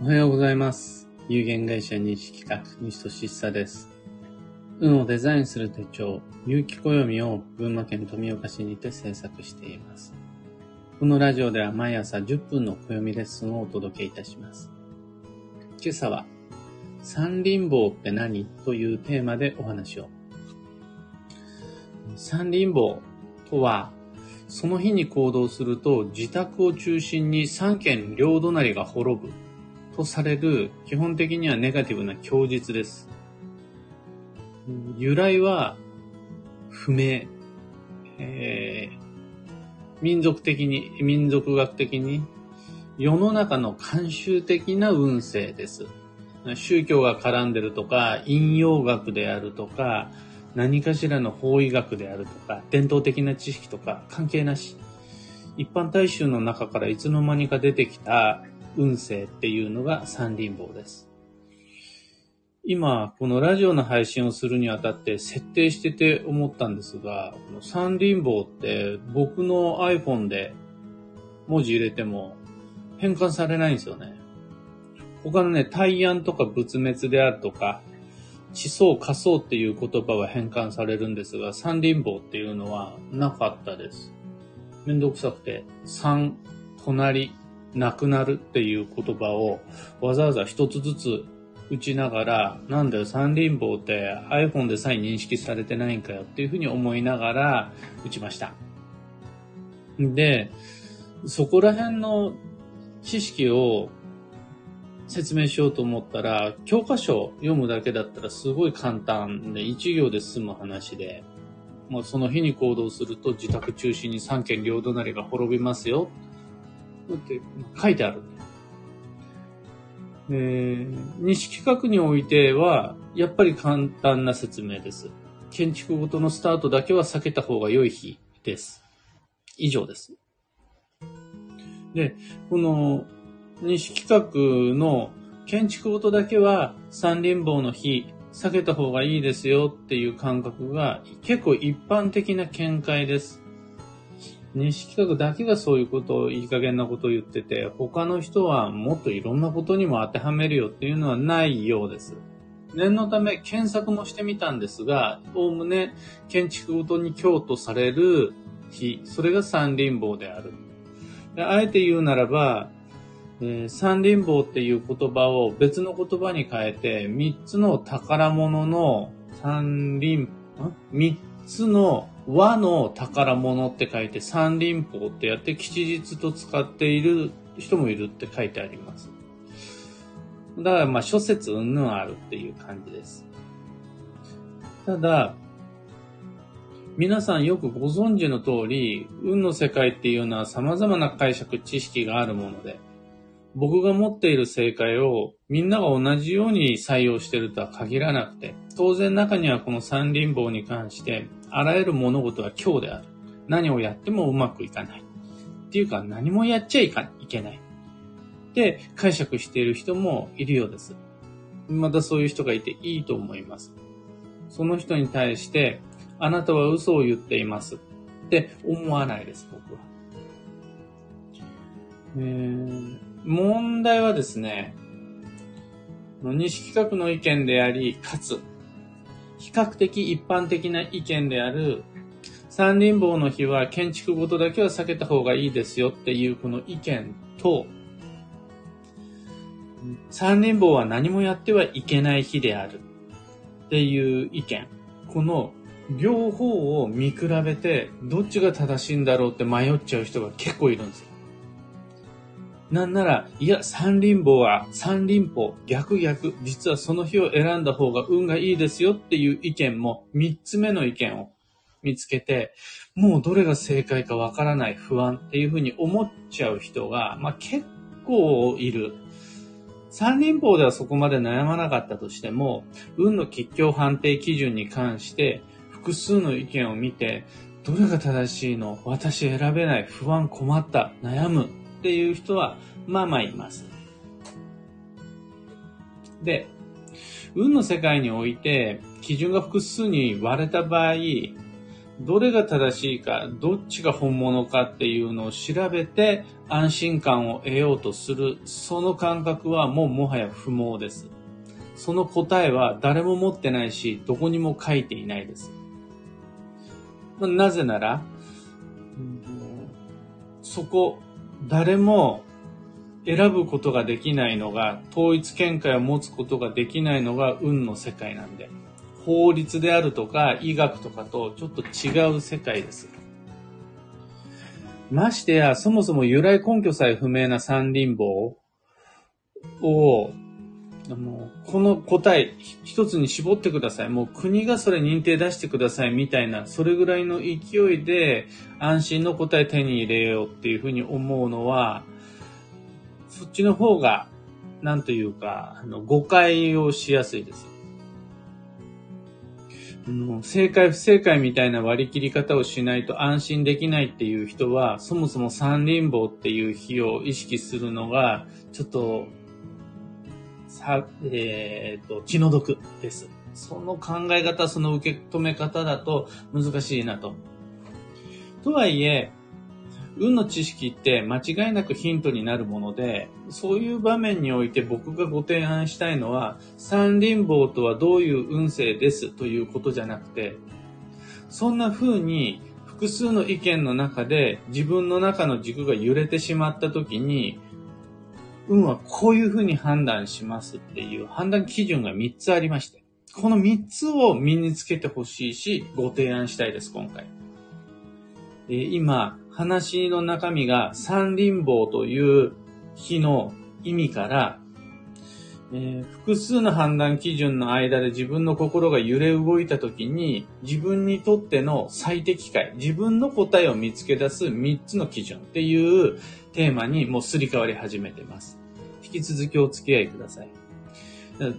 おはようございます。有限会社西企画、西俊久です。運をデザインする手帳、有機暦を群馬県富岡市にて制作しています。このラジオでは毎朝10分の暦レッスンをお届けいたします。今朝は、三輪棒って何というテーマでお話を。三輪棒とは、その日に行動すると自宅を中心に三軒両隣が滅ぶとされる基本的にはネガティブな供述です。由来は不明。えー民族的に、民族学的に世の中の慣習的な運勢です。宗教が絡んでるとか、陰陽学であるとか、何かしらの法医学であるとか、伝統的な知識とか関係なし。一般大衆の中からいつの間にか出てきた運勢っていうのが三輪棒です。今、このラジオの配信をするにあたって設定してて思ったんですが、この三輪棒って僕の iPhone で文字入れても変換されないんですよね。他のね、対案とか仏滅であるとか、地層、仮想っていう言葉は変換されるんですが、三輪棒っていうのはなかったです。めんどくさくて、三、隣、なくなるっていう言葉をわざわざ一つずつ打ちながら、なんだよ、三輪棒って iPhone でさえ認識されてないんかよっていうふうに思いながら打ちました。で、そこら辺の知識を説明しようと思ったら、教科書読むだけだったらすごい簡単で、一行で済む話で、もうその日に行動すると自宅中心に三軒両隣が滅びますよ。って書いてあるんだよ。えー西企画においては、やっぱり簡単な説明です。建築ごとのスタートだけは避けた方が良い日です。以上です。で、この西企画の建築ごとだけは三輪棒の日避けた方がいいですよっていう感覚が結構一般的な見解です。西企画だけがそういうことをいい加減なことを言ってて、他の人はもっといろんなことにも当てはめるよっていうのはないようです。念のため検索もしてみたんですが、おおむね建築ごとに強とされる日、それが三輪棒である。であえて言うならば、えー三輪棒っていう言葉を別の言葉に変えて、三つの宝物の三輪、ん？三つの和の宝物って書いて三輪棒ってやって吉日と使っている人もいるって書いてあります。だからまあ諸説云々あるっていう感じです。ただ、皆さんよくご存知の通り、運の世界っていうのは様々な解釈、知識があるもので、僕が持っている正解をみんなが同じように採用してるとは限らなくて、当然中にはこの三輪棒に関して、あらゆる物事は今日である。何をやってもうまくいかない。っていうか何もやっちゃいかいけない。って解釈している人もいるようです。またそういう人がいていいと思います。その人に対して、あなたは嘘を言っています。って思わないです、僕は。えー問題はですね、西企画の意見であり、かつ、比較的一般的な意見である、三輪棒の日は建築ごとだけは避けた方がいいですよっていうこの意見と、三輪棒は何もやってはいけない日であるっていう意見。この両方を見比べて、どっちが正しいんだろうって迷っちゃう人が結構いるんですよ。なんなら、いや、三輪棒は三輪棒、逆逆、実はその日を選んだ方が運がいいですよっていう意見も、三つ目の意見を見つけて、もうどれが正解かわからない不安っていうふうに思っちゃう人が、まあ結構いる。三輪棒ではそこまで悩まなかったとしても、運の吉凶判定基準に関して、複数の意見を見て、どれが正しいの私選べない不安困った悩むっていう人は、まあまあいます。で、運の世界において、基準が複数に割れた場合、どれが正しいか、どっちが本物かっていうのを調べて安心感を得ようとする、その感覚はもうもはや不毛です。その答えは誰も持ってないし、どこにも書いていないです。なぜなら、そこ、誰も選ぶことができないのが、統一見解を持つことができないのが運の世界なんで。法律であるとか医学とかとちょっと違う世界です。ましてや、そもそも由来根拠さえ不明な三輪棒を、もうこの答え一つに絞ってください。もう国がそれ認定出してくださいみたいな、それぐらいの勢いで安心の答え手に入れようっていうふうに思うのは、そっちの方が、なんというか、あの誤解をしやすいです。正解不正解みたいな割り切り方をしないと安心できないっていう人は、そもそも三輪棒っていう日を意識するのが、ちょっと、さ、えっ、ー、と、気の毒です。その考え方、その受け止め方だと難しいなと。とはいえ、運の知識って間違いなくヒントになるもので、そういう場面において僕がご提案したいのは、三輪棒とはどういう運勢ですということじゃなくて、そんな風に複数の意見の中で自分の中の軸が揺れてしまった時に、運はこういう風に判断しますっていう判断基準が3つありまして、この3つを身につけてほしいし、ご提案したいです、今回。えー、今、話の中身が三輪棒という日の意味から、えー、複数の判断基準の間で自分の心が揺れ動いた時に自分にとっての最適解、自分の答えを見つけ出す3つの基準っていうテーマにもうすり替わり始めてます。引き続きお付き合いください。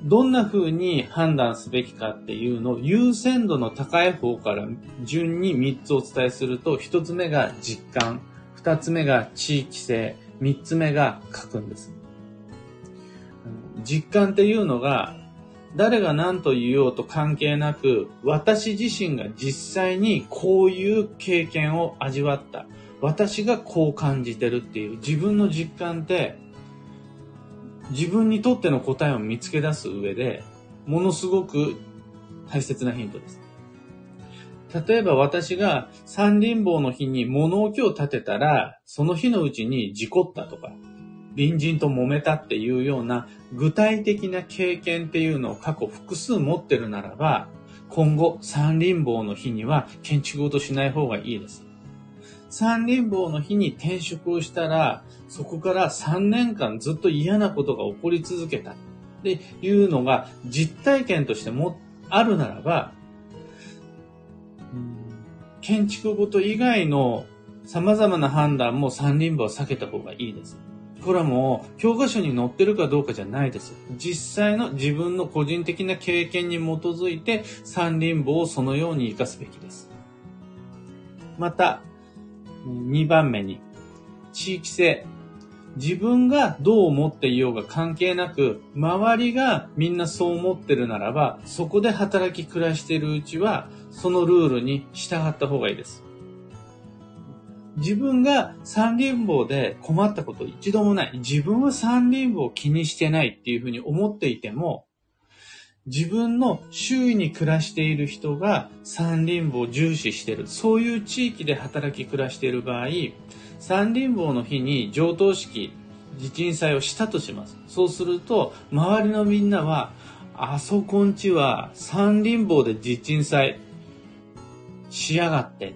どんな風に判断すべきかっていうのを優先度の高い方から順に3つお伝えすると、1つ目が実感、2つ目が地域性、3つ目が書くんです。実感っていうのが、誰が何と言おうと関係なく、私自身が実際にこういう経験を味わった。私がこう感じてるっていう自分の実感って自分にとっての答えを見つけ出す上で、ものすごく大切なヒントです。例えば私が三輪棒の日に物置を立てたら、その日のうちに事故ったとか、隣人と揉めたっていうような具体的な経験っていうのを過去複数持ってるならば、今後三輪棒の日には建築ごとしない方がいいです。三輪棒の日に転職をしたら、そこから3年間ずっと嫌なことが起こり続けたっていうのが実体験としてもあるならば、建築ごと以外の様々な判断も三輪棒は避けた方がいいです。これはもう教科書に載ってるかどうかじゃないです。実際の自分の個人的な経験に基づいて三輪棒をそのように活かすべきです。また、2番目に、地域性。自分がどう思っていようが関係なく、周りがみんなそう思ってるならば、そこで働き暮らしているうちは、そのルールに従った方がいいです。自分が三輪棒で困ったこと一度もない。自分は三輪棒を気にしてないっていうふうに思っていても、自分の周囲に暮らしている人が三輪棒を重視している。そういう地域で働き暮らしている場合、三輪棒の日に上等式、地鎮祭をしたとします。そうすると、周りのみんなは、あそこんちは三輪棒で地鎮祭しやがってっ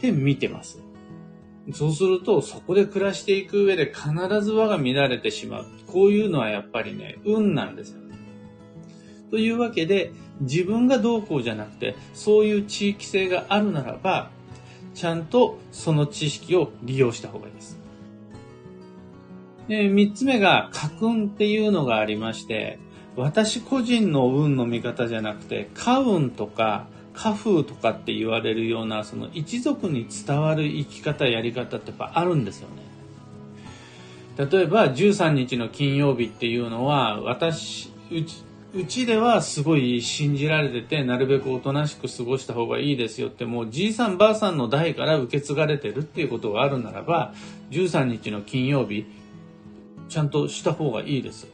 て見てます。そうすると、そこで暮らしていく上で必ず輪が乱れてしまう。こういうのはやっぱりね、運なんですよ。というわけで、自分がどうこうじゃなくて、そういう地域性があるならば、ちゃんとその知識を利用した方がいいです。で、三つ目が、家訓っていうのがありまして、私個人の運の見方じゃなくて、家運とか、家風とかって言われるような、その一族に伝わる生き方、やり方ってやっぱあるんですよね。例えば、13日の金曜日っていうのは、私、うち、うちではすごい信じられてて、なるべくおとなしく過ごした方がいいですよって、もうじいさんばあさんの代から受け継がれてるっていうことがあるならば、13日の金曜日、ちゃんとした方がいいです。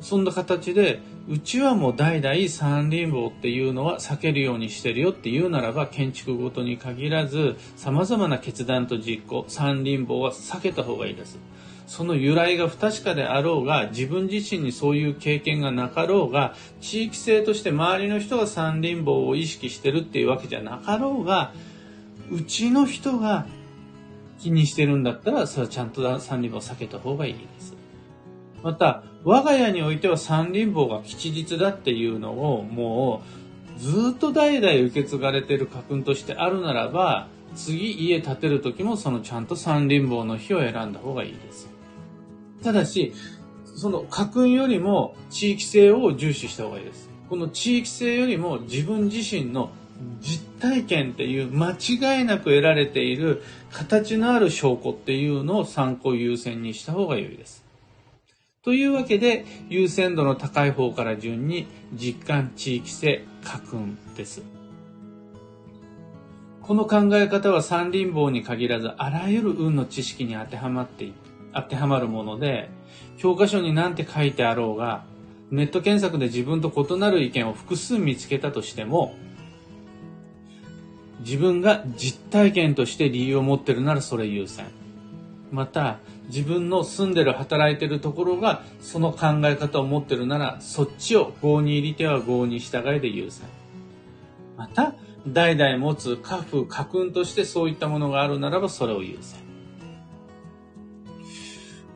そんな形で、うちはもう代々三輪棒っていうのは避けるようにしてるよっていうならば、建築ごとに限らず、様々な決断と実行、三輪棒は避けた方がいいです。その由来が不確かであろうが、自分自身にそういう経験がなかろうが、地域性として周りの人が三輪棒を意識してるっていうわけじゃなかろうが、うちの人が気にしてるんだったら、それはちゃんと三輪棒を避けた方がいいです。また、我が家においては三輪棒が吉日だっていうのをもうずっと代々受け継がれてる家訓としてあるならば、次家建てる時もそのちゃんと三輪棒の日を選んだ方がいいです。ただし、その家訓よりも地域性を重視した方がいいです。この地域性よりも自分自身の実体験っていう間違いなく得られている形のある証拠っていうのを参考優先にした方が良いです。というわけで、優先度の高い方から順に実感地域性家訓です。この考え方は三輪棒に限らずあらゆる運の知識に当てはまって当てはまるもので、教科書に何て書いてあろうが、ネット検索で自分と異なる意見を複数見つけたとしても、自分が実体験として理由を持ってるならそれ優先。また、自分の住んでる働いてるところがその考え方を持ってるならそっちを合に入り手は合に従いで優先。また、代々持つ家父、家訓としてそういったものがあるならばそれを優先。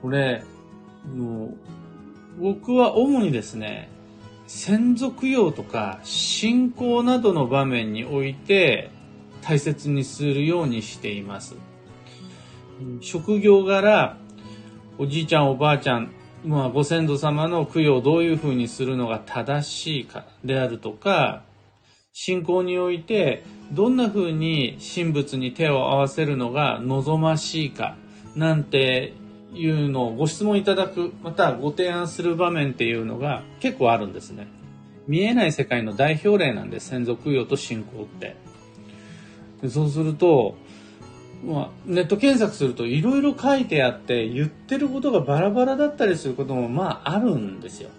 これ、もう、僕は主にですね、先祖供養とか信仰などの場面において大切にするようにしています。職業柄、おじいちゃんおばあちゃん、まあ、ご先祖様の供養をどういうふうにするのが正しいかであるとか、信仰においてどんなふうに神仏に手を合わせるのが望ましいかなんていうのをご質問いただく、またご提案する場面っていうのが結構あるんですね。見えない世界の代表例なんで、先祖供養と信仰って。でそうすると、まあ、ネット検索するといろいろ書いてあって言ってることがバラバラだったりすることもまああるんですよ。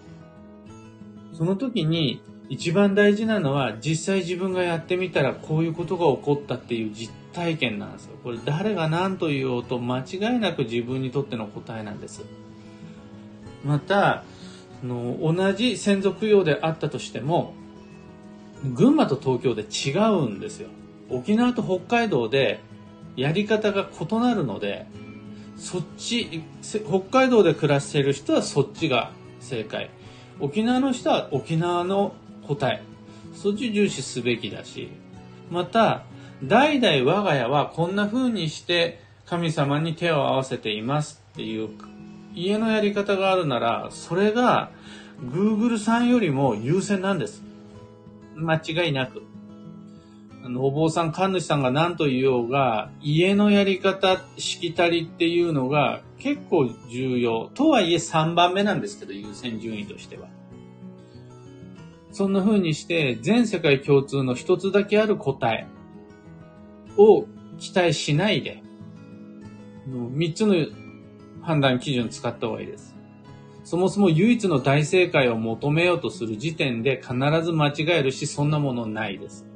その時に一番大事なのは実際自分がやってみたらこういうことが起こったっていう実体験なんですよ。これ誰が何と言おうと間違いなく自分にとっての答えなんです。また、の同じ専属用であったとしても群馬と東京で違うんですよ。沖縄と北海道でやり方が異なるので、そっち、北海道で暮らしている人はそっちが正解。沖縄の人は沖縄の答え。そっち重視すべきだし、また、代々我が家はこんな風にして神様に手を合わせていますっていう家のやり方があるなら、それが Google さんよりも優先なんです。間違いなく。あの、お坊さん、神主さんが何と言おうが、家のやり方、しきたりっていうのが結構重要。とはいえ3番目なんですけど、優先順位としては。そんな風にして、全世界共通の一つだけある答えを期待しないで、3つの判断基準使った方がいいです。そもそも唯一の大正解を求めようとする時点で必ず間違えるし、そんなものないです。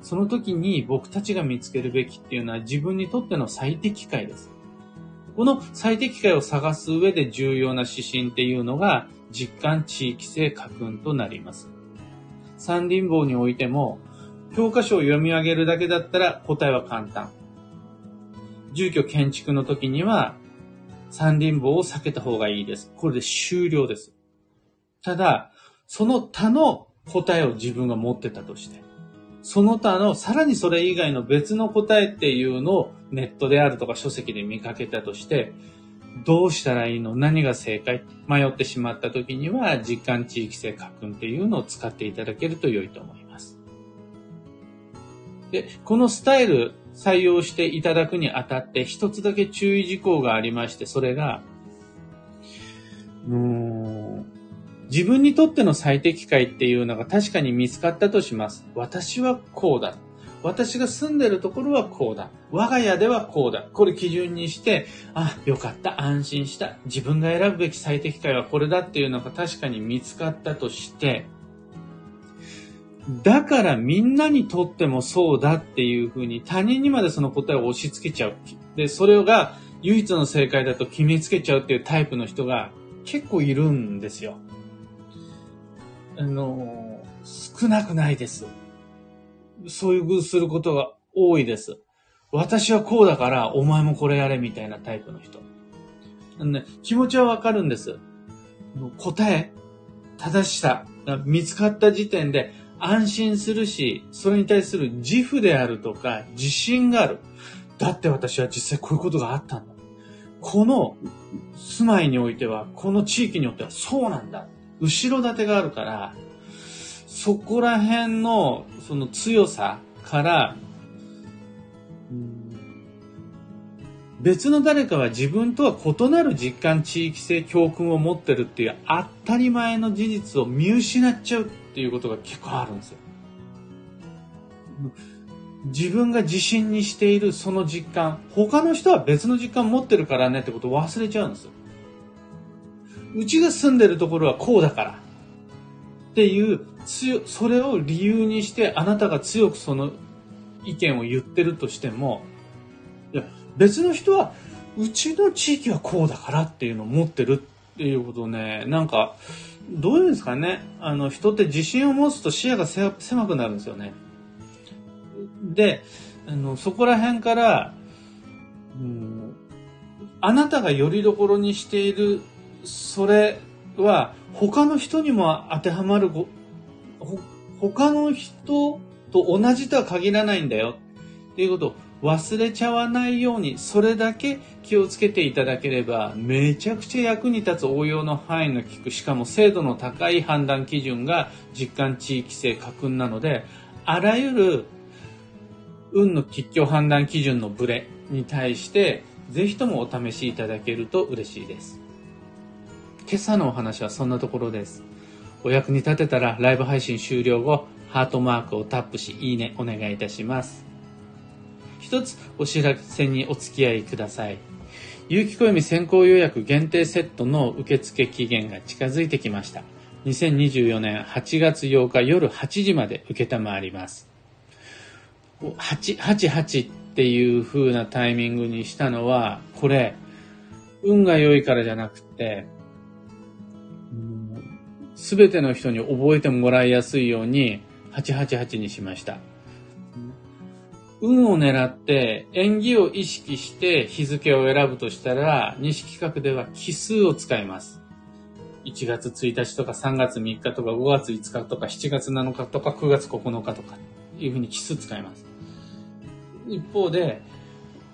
その時に僕たちが見つけるべきっていうのは自分にとっての最適解です。この最適解を探す上で重要な指針っていうのが実感地域性家訓となります。三輪棒においても教科書を読み上げるだけだったら答えは簡単。住居建築の時には三輪棒を避けた方がいいです。これで終了です。ただ、その他の答えを自分が持ってたとして、その他の、さらにそれ以外の別の答えっていうのをネットであるとか書籍で見かけたとして、どうしたらいいの？何が正解？迷ってしまった時には、実感地域性家訓っていうのを使っていただけると良いと思います。で、このスタイル採用していただくにあたって一つだけ注意事項がありまして、それが、うん自分にとっての最適解っていうのが確かに見つかったとします。私はこうだ。私が住んでるところはこうだ。我が家ではこうだ。これ基準にして、あ、よかった、安心した。自分が選ぶべき最適解はこれだっていうのが確かに見つかったとして、だからみんなにとってもそうだっていうふうに他人にまでその答えを押し付けちゃう。で、それが唯一の正解だと決めつけちゃうっていうタイプの人が結構いるんですよ。あの、少なくないです。そういうすることが多いです。私はこうだからお前もこれやれみたいなタイプの人。ね、気持ちはわかるんです。答え、正しさ見つかった時点で安心するし、それに対する自負であるとか自信がある。だって私は実際こういうことがあったんだ。この住まいにおいては、この地域によってはそうなんだ。後ろ盾があるから、そこら辺のその強さから、別の誰かは自分とは異なる実感地域性教訓を持ってるっていう当たり前の事実を見失っちゃうっていうことが結構あるんですよ。自分が自信にしているその実感、他の人は別の実感持ってるからねってことを忘れちゃうんですよ。うちが住んでるところはこうだから。っていう、それを理由にしてあなたが強くその意見を言ってるとしても、いや、別の人は、うちの地域はこうだからっていうのを持ってるっていうことね、なんか、どういうんですかね。あの、人って自信を持つと視野が狭くなるんですよね。で、あの、そこら辺から、うん、あなたがよりどころにしている、それは、他の人にも当てはまる、ほ他の人と同じとは限らないんだよ。っていうことを忘れちゃわないように、それだけ気をつけていただければ、めちゃくちゃ役に立つ応用の範囲の効く、しかも精度の高い判断基準が実感地域性家訓なので、あらゆる運の吉凶判断基準のブレに対して、ぜひともお試しいただけると嬉しいです。今朝のお話はそんなところです。お役に立てたらライブ配信終了後、ハートマークをタップし、いいねお願いいたします。一つお知らせにお付き合いください。有機暦先行予約限定セットの受付期限が近づいてきました。2024年8月8日夜8時まで受けたまわります。888っていう風なタイミングにしたのは、これ、運が良いからじゃなくて、すべての人に覚えてもらいやすいように、888にしました。運を狙って縁起を意識して日付を選ぶとしたら、西企画では奇数を使います。1月1日とか3月3日とか5月5日とか7月7日とか9月9日とかいうふうに奇数使います。一方で、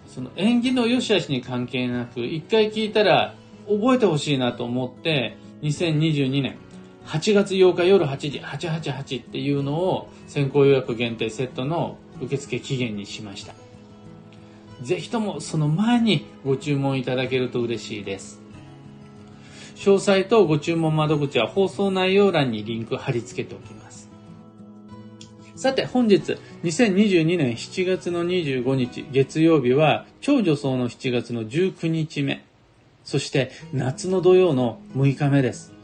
その縁起の良し悪しに関係なく、一回聞いたら覚えてほしいなと思って、2022年8月8日夜8時888っていうのを先行予約限定セットの受付期限にしました。ぜひともその前にご注文いただけると嬉しいです。詳細とご注文窓口は放送内容欄にリンク貼り付けておきます。さて本日2022年7月の25日月曜日は超女装の7月の19日目。そして夏の土曜の6日目です。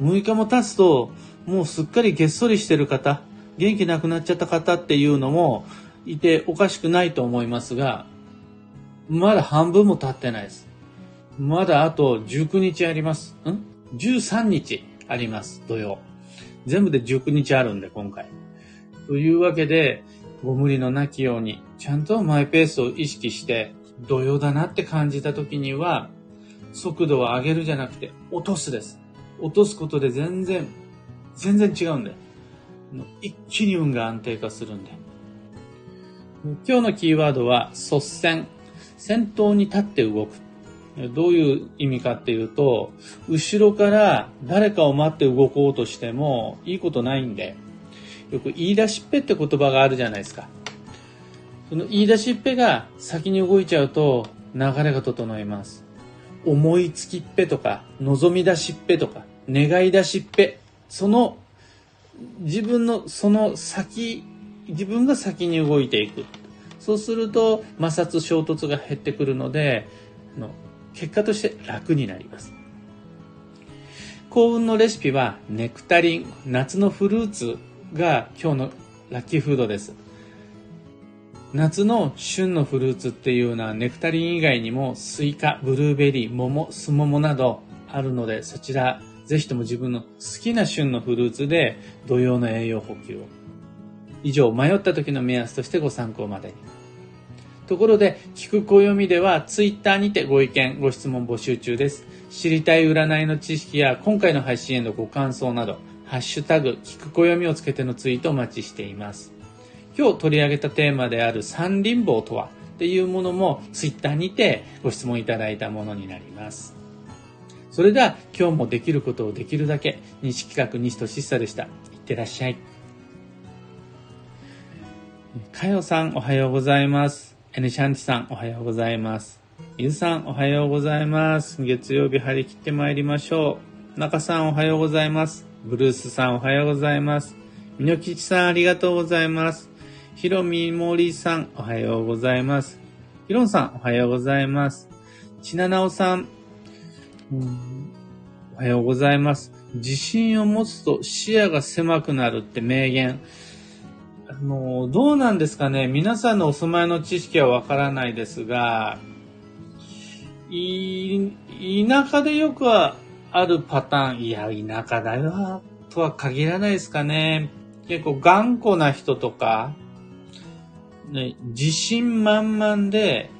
6日も経つともうすっかりげっそりしてる方、元気なくなっちゃった方っていうのもいておかしくないと思いますが、まだ半分も経ってないです。まだあと19日あります。ん ?13 日あります、土曜。全部で19日あるんで、今回。というわけで、ご無理のなきように、ちゃんとマイペースを意識して、土曜だなって感じた時には、速度を上げるじゃなくて、落とすです。落とすことで全然、全然違うんで。一気に運が安定化するんで。今日のキーワードは、率先。先頭に立って動く。どういう意味かっていうと、後ろから誰かを待って動こうとしてもいいことないんで、よく言い出しっぺって言葉があるじゃないですか。その言い出しっぺが先に動いちゃうと流れが整います。思いつきっぺとか、望み出しっぺとか、願い出しっぺ、その、自分のその先、自分が先に動いていく。そうすると摩擦衝突が減ってくるので、の結果として楽になります。幸運のレシピはネクタリン、夏のフルーツが今日のラッキーフードです。夏の旬のフルーツっていうのはネクタリン以外にもスイカ、ブルーベリー、桃、スモモなどあるのでそちらぜひとも自分の好きな旬のフルーツで土曜の栄養補給を。以上、迷った時の目安としてご参考までに。ところで、聞く暦ではツイッターにてご意見、ご質問募集中です。知りたい占いの知識や今回の配信へのご感想など、ハッシュタグ、聞く暦をつけてのツイートお待ちしています。今日取り上げたテーマである三輪棒とはっていうものもツイッターにてご質問いただいたものになります。それでは今日もできることをできるだけ西企画西俊久でした。いってらっしゃい。かよさんおはようございます。エネシャンティさんおはようございます。ゆずさんおはようございます。月曜日張り切ってまいりましょう。中さんおはようございます。ブルースさんおはようございます。みのきちさんありがとうございます。ひろみもりさん、おはようございます。ひろんさん、おはようございます。ちななおさん、んおはようございます。自信を持つと視野が狭くなるって名言。あの、どうなんですかね皆さんのお住まいの知識はわからないですが、田舎でよくはあるパターン、いや、田舎だよ、とは限らないですかね。結構頑固な人とか、ね、自信満々で、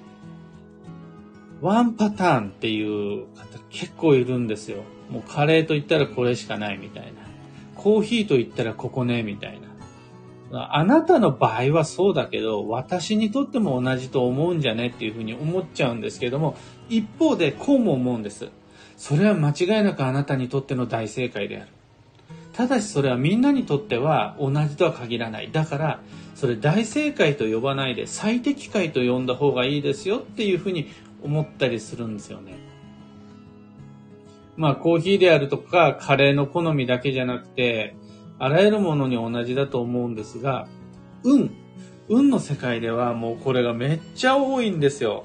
ワンパターンっていう方結構いるんですよ。もうカレーと言ったらこれしかないみたいな。コーヒーと言ったらここね、みたいな。あなたの場合はそうだけど、私にとっても同じと思うんじゃねっていうふうに思っちゃうんですけども、一方でこうも思うんです。それは間違いなくあなたにとっての大正解である。ただしそれはみんなにとっては同じとは限らない。だから、それ大正解と呼ばないで最適解と呼んだ方がいいですよっていうふうに思ったりするんですよね。まあコーヒーであるとかカレーの好みだけじゃなくて、あらゆるものに同じだと思うんですが、運。運の世界ではもうこれがめっちゃ多いんですよ。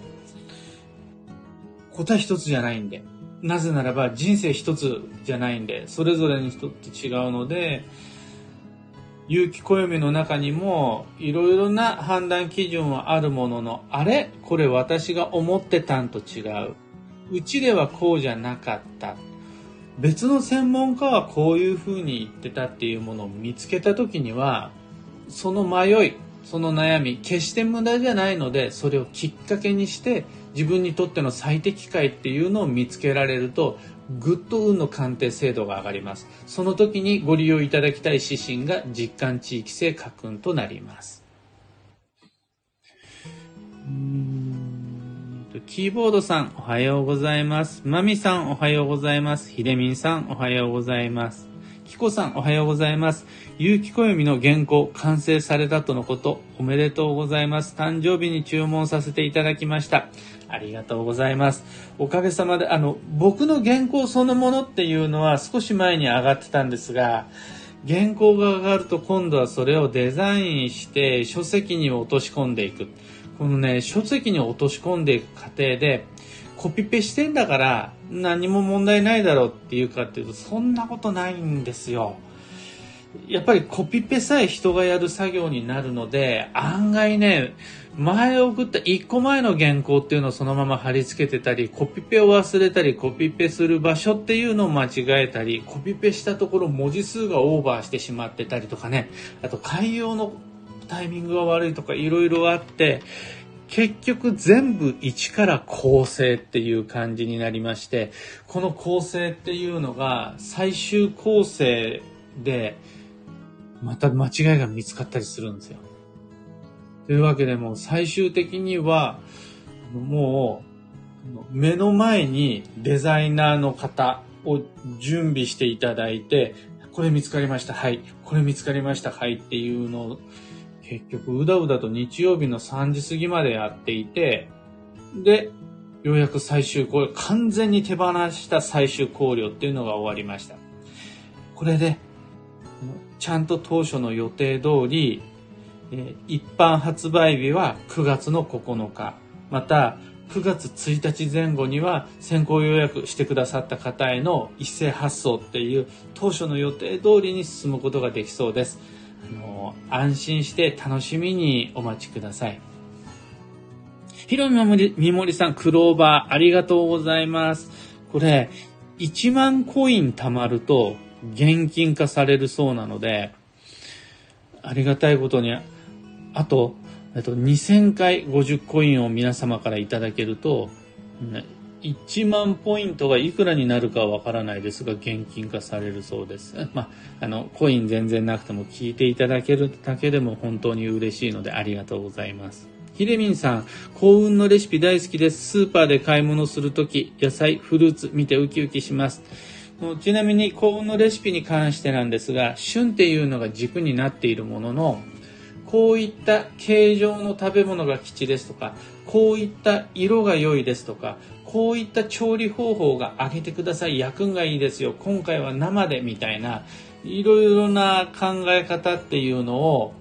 答え一つじゃないんで。なぜならば人生一つじゃないんで、それぞれに人って違うので、有機暦の中にもいろいろな判断基準はあるものの、あれ？これ私が思ってたんと違う。うちではこうじゃなかった。別の専門家はこういうふうに言ってたっていうものを見つけた時には、その迷い、その悩み、決して無駄じゃないので、それをきっかけにして自分にとっての最適解っていうのを見つけられると、ぐっと運の鑑定精度が上がります。その時にご利用いただきたい指針が実感地域性家訓となります。キーボードさん、おはようございます。マミさん、おはようございます。ひでみんさん、おはようございます。キコさん、おはようございます。ゆうきこよみの原稿、完成されたとのこと、おめでとうございます。誕生日に注文させていただきました。ありがとうございます。おかげさまで、あの、僕の原稿そのものっていうのは少し前に上がってたんですが、原稿が上がると今度はそれをデザインして書籍に落とし込んでいく。このね、書籍に落とし込んでいく過程で、コピペしてんだから何も問題ないだろうっていうかっていうと、そんなことないんですよ。やっぱりコピペさえ人がやる作業になるので、案外ね、前送った1個前の原稿っていうのをそのまま貼り付けてたり、コピペを忘れたり、コピペする場所っていうのを間違えたり、コピペしたところ文字数がオーバーしてしまってたりとかね、あと海洋のタイミングが悪いとかいろいろあって、結局全部一から構成っていう感じになりまして、この構成っていうのが最終構成でまた間違いが見つかったりするんですよ。というわけでもう最終的にはもう目の前にデザイナーの方を準備していただいて、これ見つかりました。はい。これ見つかりました。はい。っていうのを結局うだうだと日曜日の3時過ぎまでやっていて、で、ようやく最終考慮、完全に手放した最終考慮っていうのが終わりました。これで、ちゃんと当初の予定通り、え一般発売日は9月の9日、また9月1日前後には先行予約してくださった方への一斉発送っていう当初の予定通りに進むことができそうです。あの安心して楽しみにお待ちください。ひろみみもりさん、クローバー、ありがとうございます。これ、1万コイン貯まると現金化されるそうなので、ありがたいことに、あと、えっと、2000回50コインを皆様からいただけると、1万ポイントがいくらになるかはわからないですが、現金化されるそうです。まあ、あの、コイン全然なくても聞いていただけるだけでも本当に嬉しいのでありがとうございます。ひでみんさん、幸運のレシピ大好きです。スーパーで買い物するとき、野菜、フルーツ見てウキウキします。ちなみに幸運のレシピに関してなんですが、旬っていうのが軸になっているものの、こういった形状の食べ物が吉ですとか、こういった色が良いですとか、こういった調理方法が揚げてください、焼くんがいいですよ、今回は生でみたいな、いろいろな考え方っていうのを、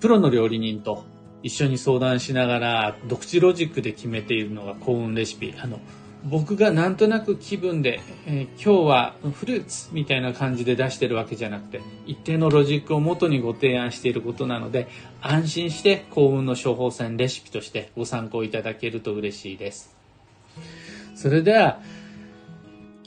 プロの料理人と一緒に相談しながら、独自ロジックで決めているのが幸運レシピ。あの、僕がなんとなく気分で、えー、今日はフルーツみたいな感じで出してるわけじゃなくて、一定のロジックを元にご提案していることなので、安心して幸運の処方箋レシピとしてご参考いただけると嬉しいです。それでは、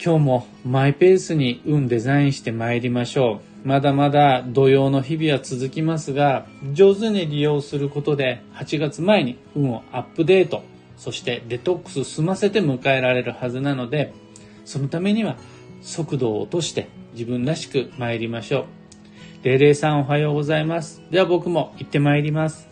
今日もマイペースに運デザインして参りましょう。まだまだ土曜の日々は続きますが、上手に利用することで8月前に運をアップデートそしてデトックス済ませて迎えられるはずなので、そのためには速度を落として自分らしく参りましょう。レイレイさんおはようございます。では僕も行って参ります。